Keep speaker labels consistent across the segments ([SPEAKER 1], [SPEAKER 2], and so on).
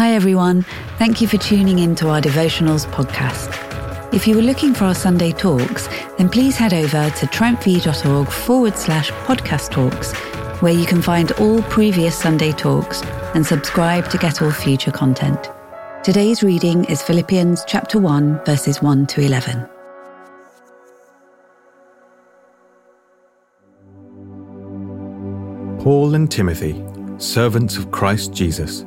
[SPEAKER 1] Hi, everyone. Thank you for tuning in to our devotionals podcast. If you were looking for our Sunday talks, then please head over to triumphv.org forward slash podcast talks, where you can find all previous Sunday talks and subscribe to get all future content. Today's reading is Philippians chapter 1, verses 1 to 11.
[SPEAKER 2] Paul and Timothy, servants of Christ Jesus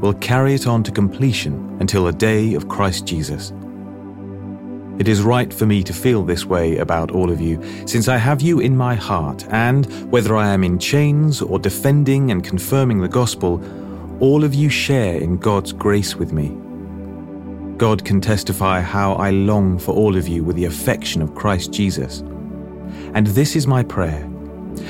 [SPEAKER 2] will carry it on to completion until the day of Christ Jesus. It is right for me to feel this way about all of you, since I have you in my heart, and whether I am in chains or defending and confirming the gospel, all of you share in God's grace with me. God can testify how I long for all of you with the affection of Christ Jesus. And this is my prayer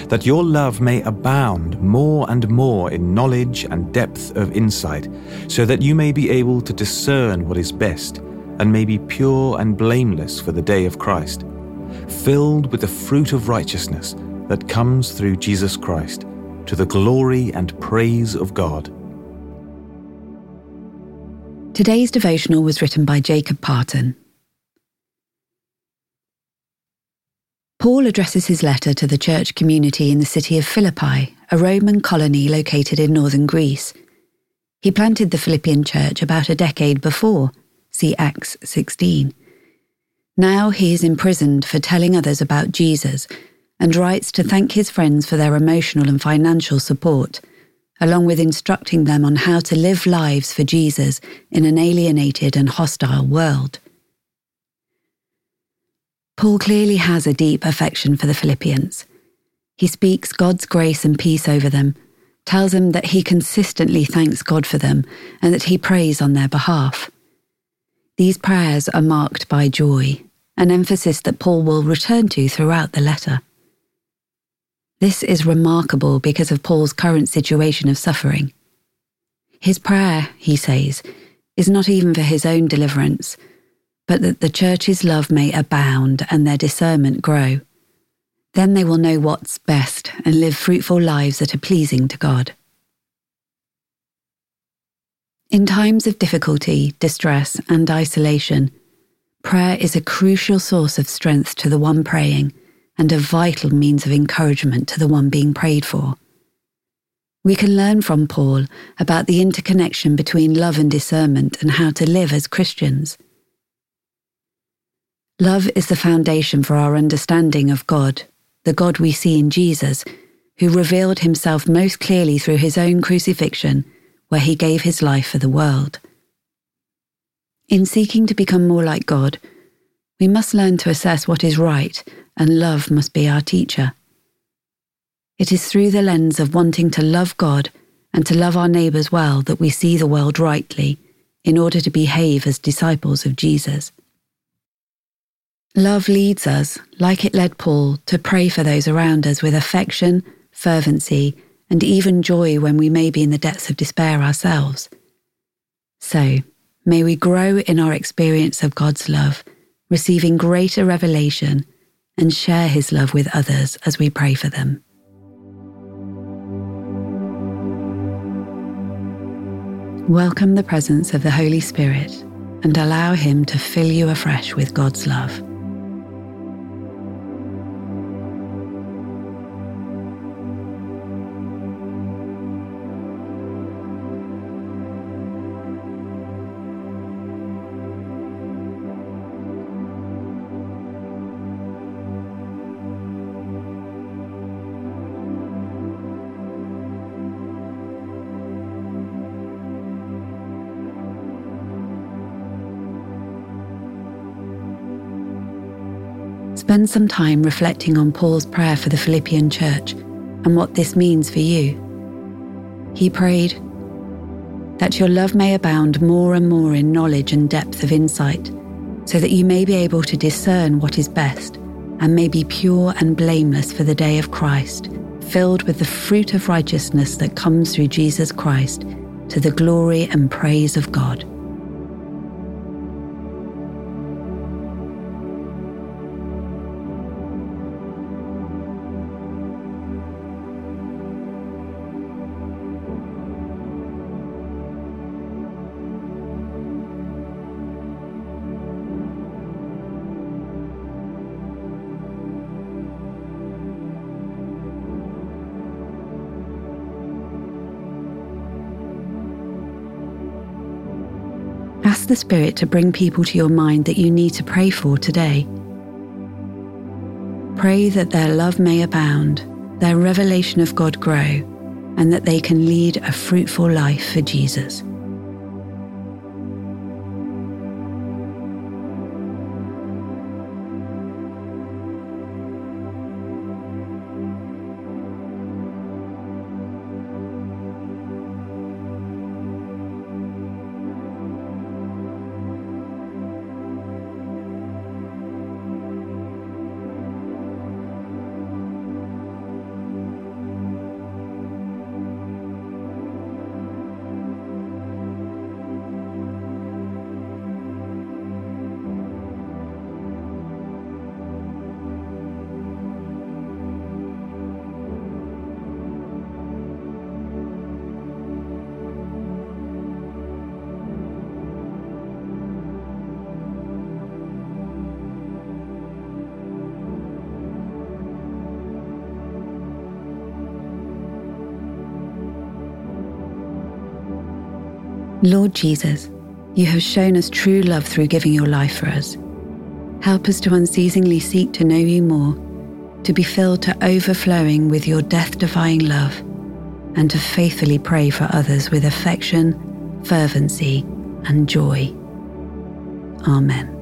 [SPEAKER 2] that your love may abound more and more in knowledge and depth of insight, so that you may be able to discern what is best, and may be pure and blameless for the day of Christ, filled with the fruit of righteousness that comes through Jesus Christ, to the glory and praise of God.
[SPEAKER 1] Today's devotional was written by Jacob Parton. Paul addresses his letter to the church community in the city of Philippi, a Roman colony located in northern Greece. He planted the Philippian church about a decade before, see Acts 16. Now he is imprisoned for telling others about Jesus and writes to thank his friends for their emotional and financial support, along with instructing them on how to live lives for Jesus in an alienated and hostile world. Paul clearly has a deep affection for the Philippians. He speaks God's grace and peace over them, tells them that he consistently thanks God for them, and that he prays on their behalf. These prayers are marked by joy, an emphasis that Paul will return to throughout the letter. This is remarkable because of Paul's current situation of suffering. His prayer, he says, is not even for his own deliverance but that the church's love may abound and their discernment grow. Then they will know what's best and live fruitful lives that are pleasing to God. In times of difficulty, distress, and isolation, prayer is a crucial source of strength to the one praying and a vital means of encouragement to the one being prayed for. We can learn from Paul about the interconnection between love and discernment and how to live as Christians. Love is the foundation for our understanding of God, the God we see in Jesus, who revealed himself most clearly through his own crucifixion, where he gave his life for the world. In seeking to become more like God, we must learn to assess what is right, and love must be our teacher. It is through the lens of wanting to love God and to love our neighbours well that we see the world rightly, in order to behave as disciples of Jesus. Love leads us, like it led Paul, to pray for those around us with affection, fervency, and even joy when we may be in the depths of despair ourselves. So, may we grow in our experience of God's love, receiving greater revelation, and share his love with others as we pray for them. Welcome the presence of the Holy Spirit and allow him to fill you afresh with God's love. Spend some time reflecting on Paul's prayer for the Philippian church and what this means for you. He prayed, that your love may abound more and more in knowledge and depth of insight, so that you may be able to discern what is best and may be pure and blameless for the day of Christ, filled with the fruit of righteousness that comes through Jesus Christ to the glory and praise of God. Ask the Spirit to bring people to your mind that you need to pray for today. Pray that their love may abound, their revelation of God grow, and that they can lead a fruitful life for Jesus. Lord Jesus, you have shown us true love through giving your life for us. Help us to unceasingly seek to know you more, to be filled to overflowing with your death defying love, and to faithfully pray for others with affection, fervency, and joy. Amen.